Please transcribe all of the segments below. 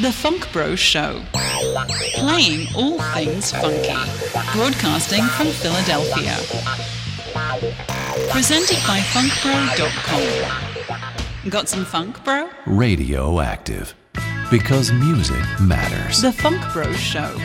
The Funk Bro Show. Playing all things funky. Broadcasting from Philadelphia. Presented by funkbro.com. Got some funk, bro? Radioactive. Because music matters. The Funk Bro Show.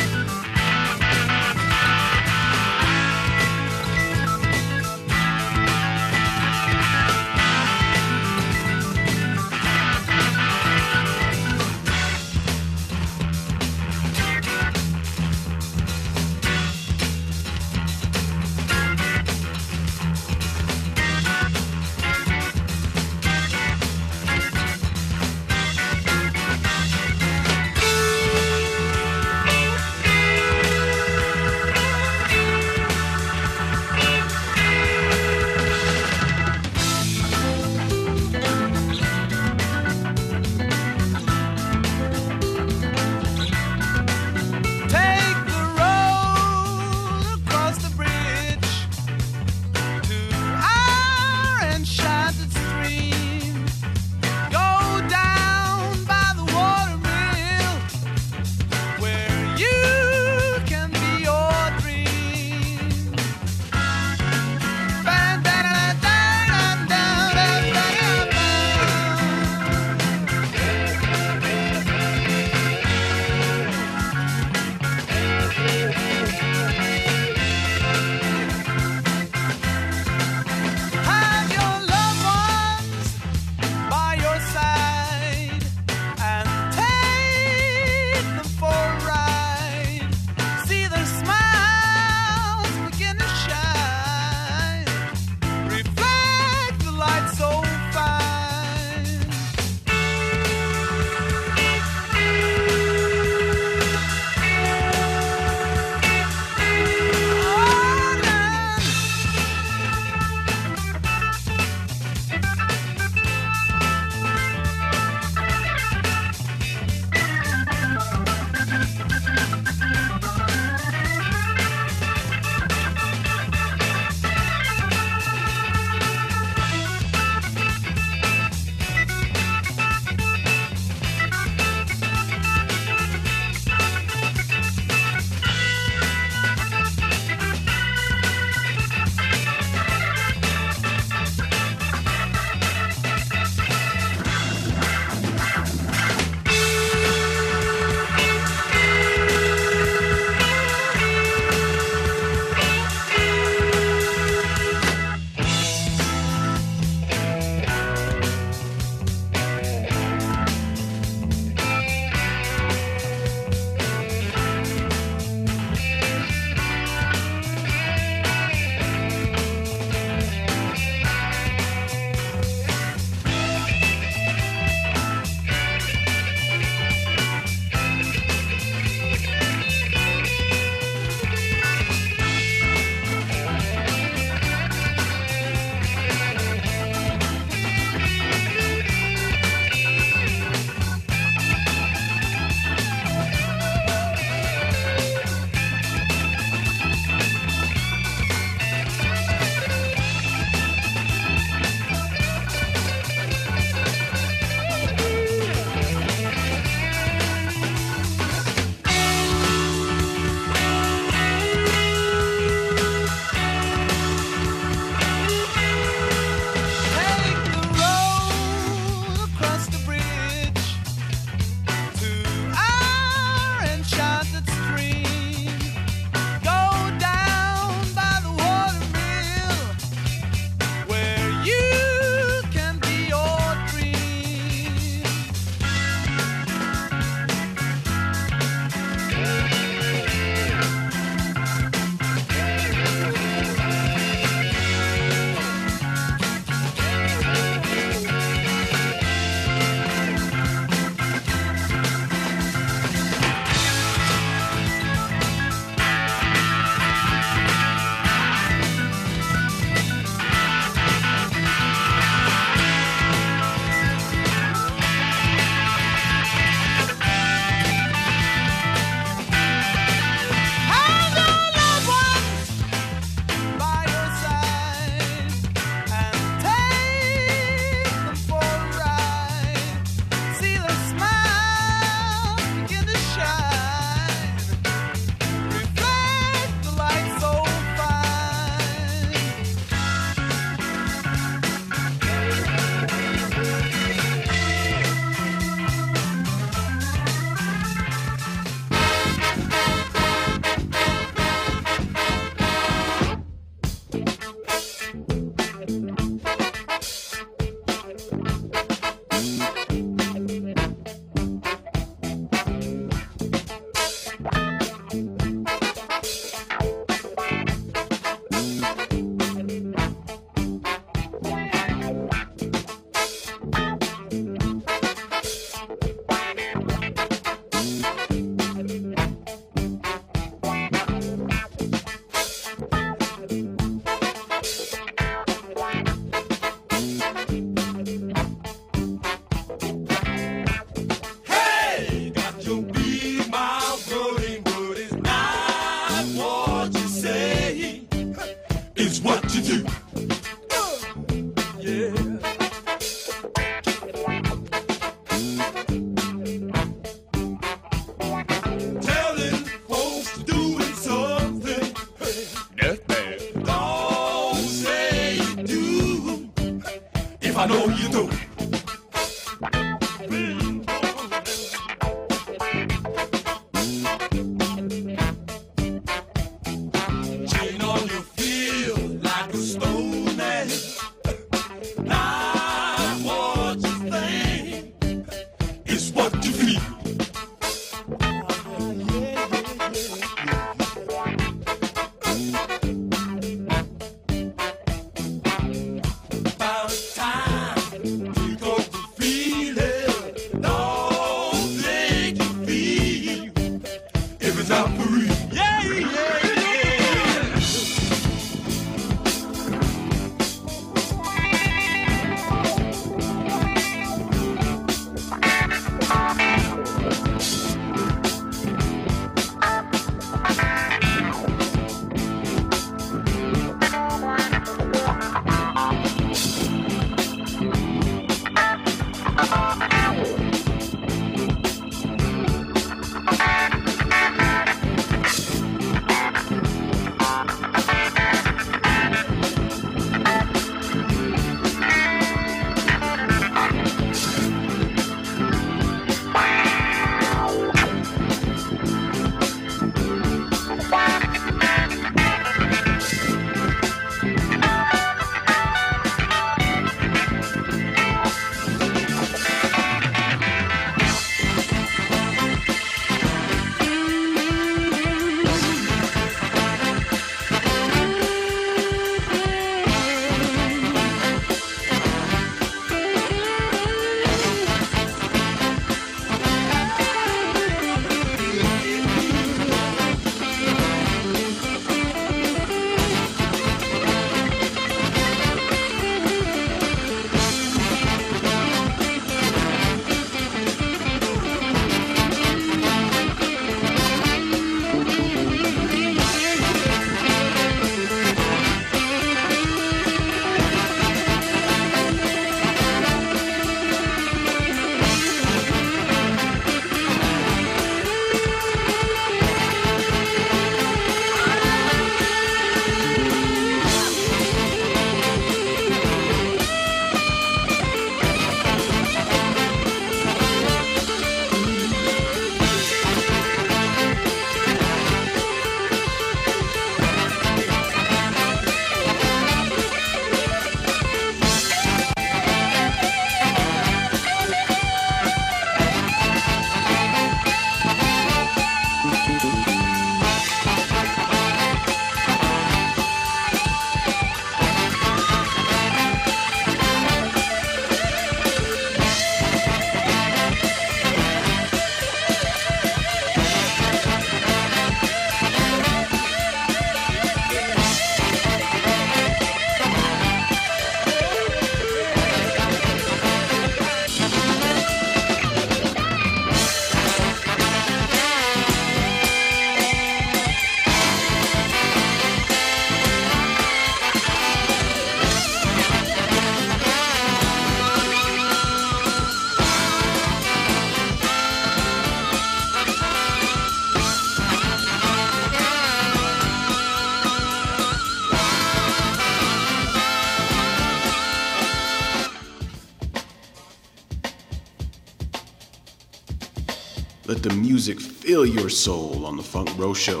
Music fill your soul on the Funk Bro Show.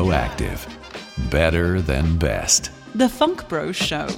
Radioactive. Better than best. The Funk Bros Show.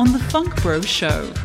On The Funk Bro Show.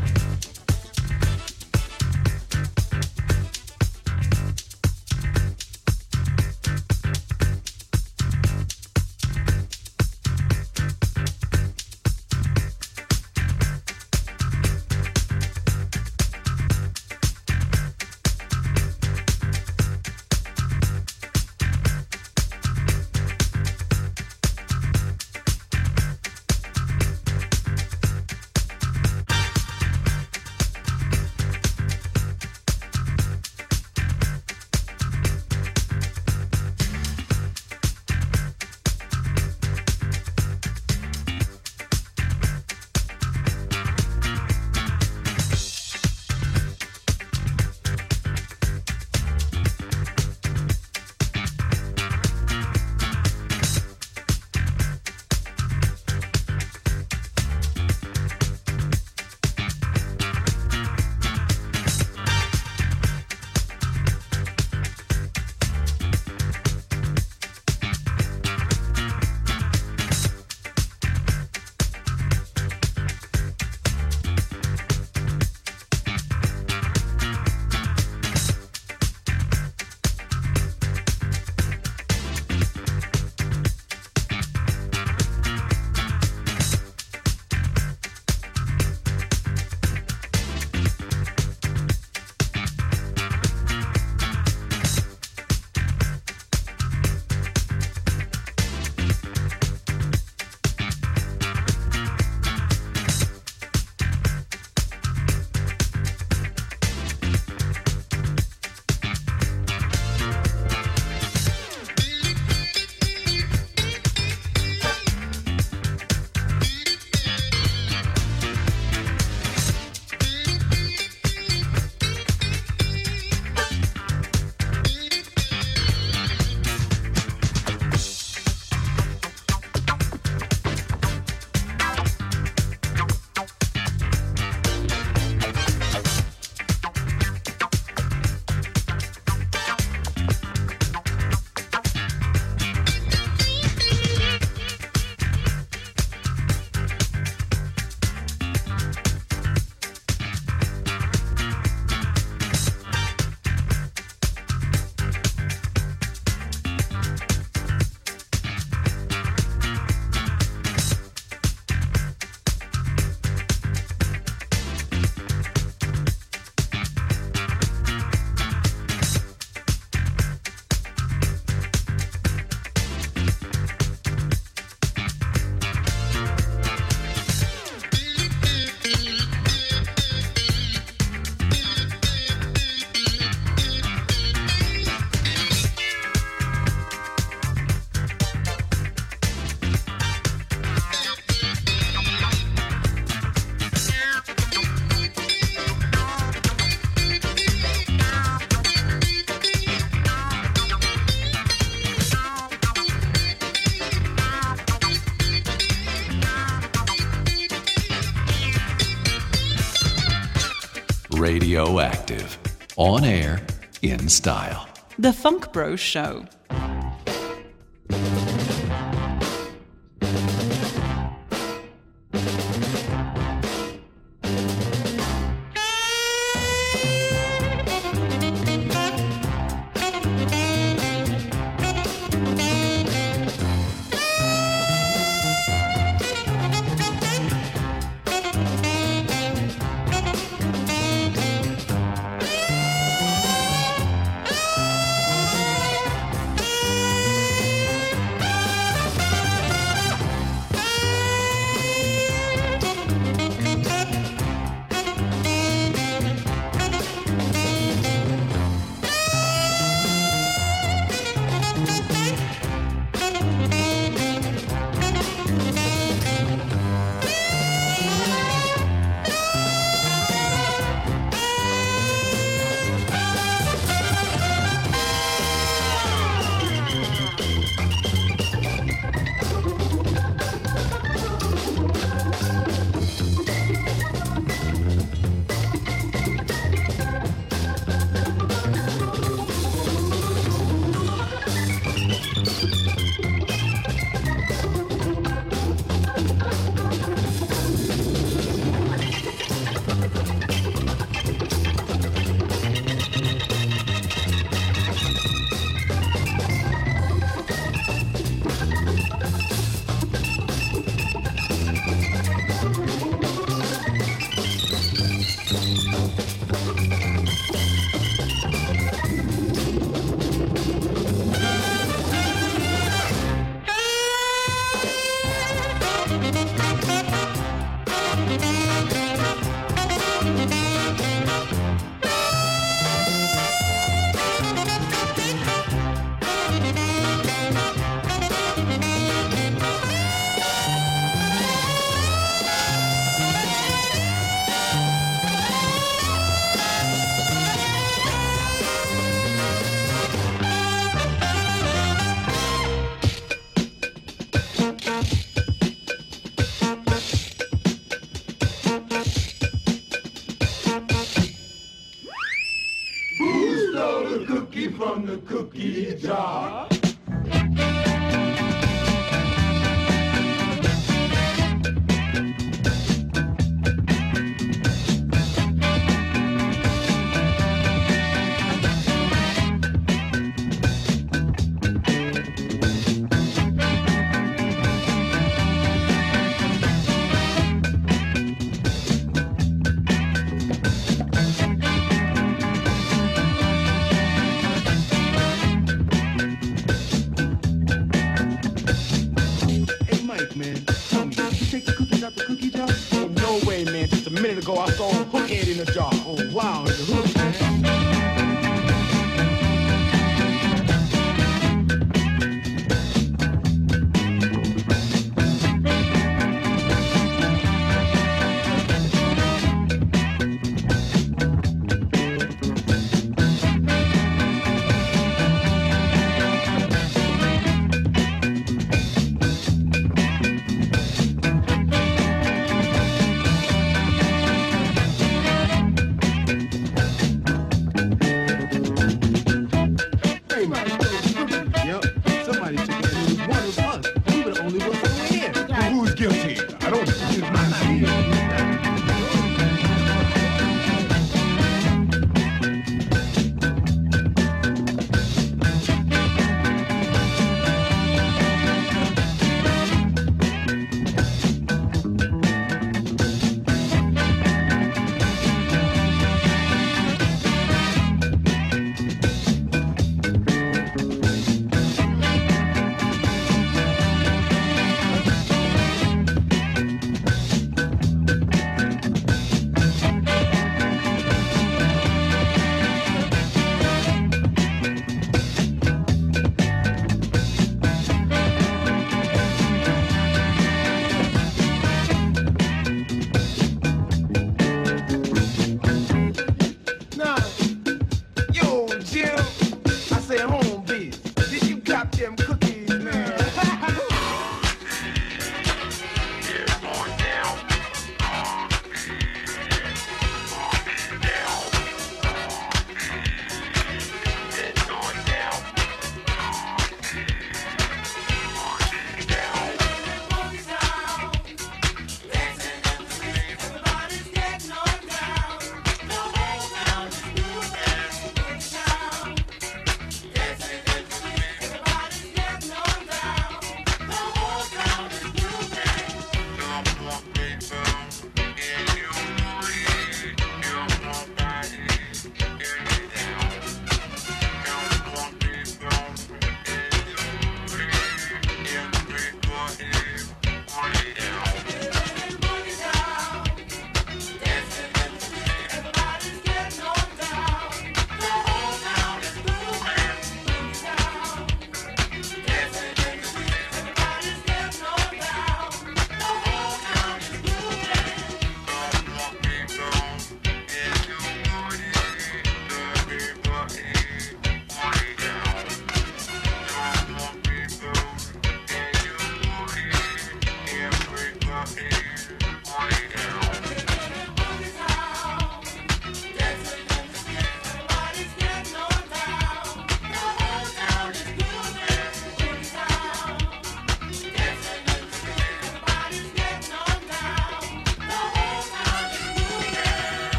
Radioactive. On air, in style. The Funk Bro Show.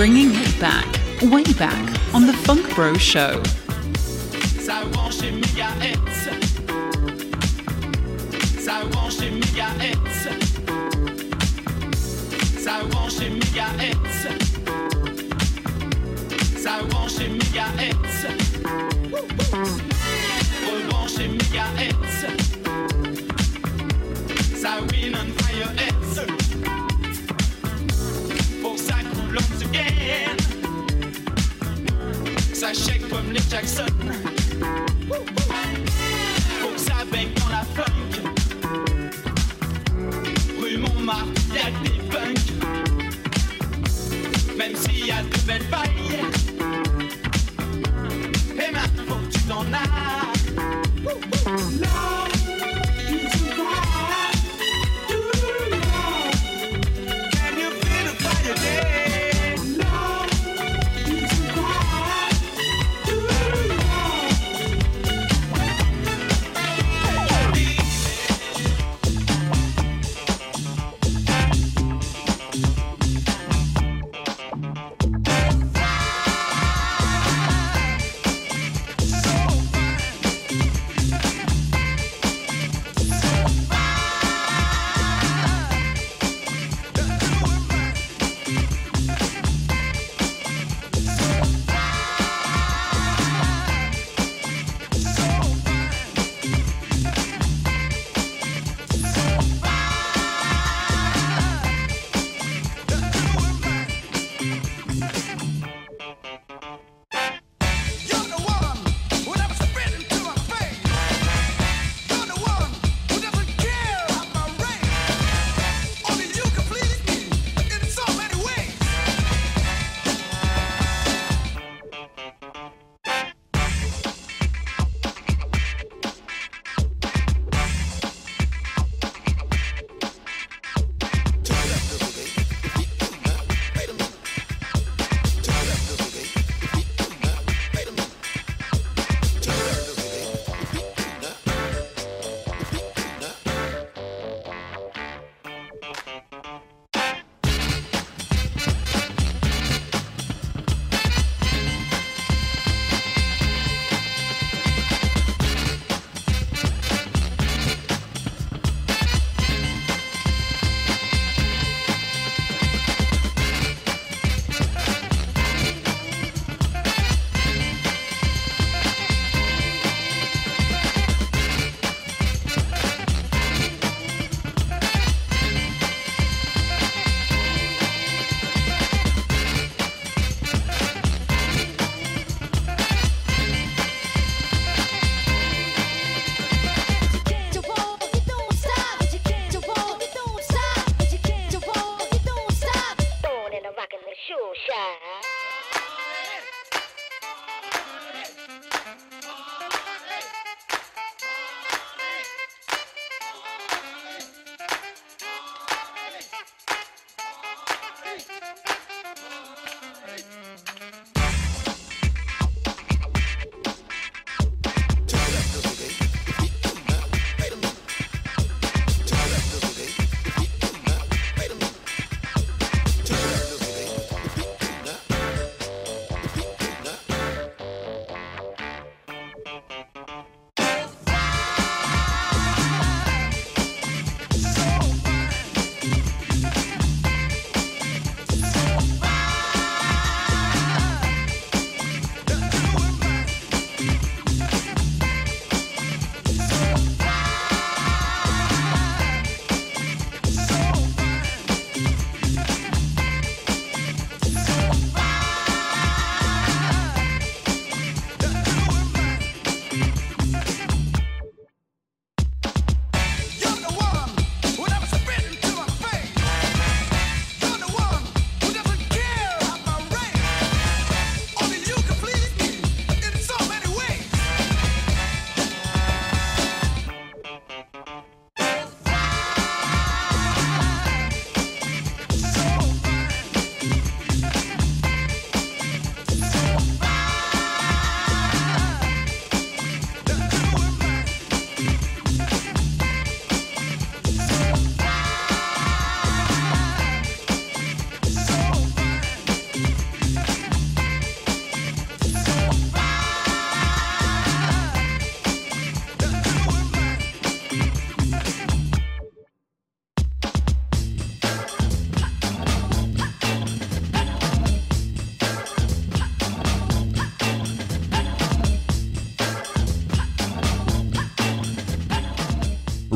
Bringing it back, way back on the Funk Bro Show. Ça branche les mégahertz. Again. Ça comme les Jackson. Faut que ça baigne dans la funk. Rue Montmartre, y'a des punks. Même s'il y a de belles pailles. Et maintenant faut tu t'en ailles.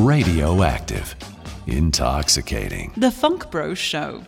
Radioactive, intoxicating. The Funk Bro Show.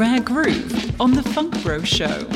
Rare groove on The Funk Bro Show.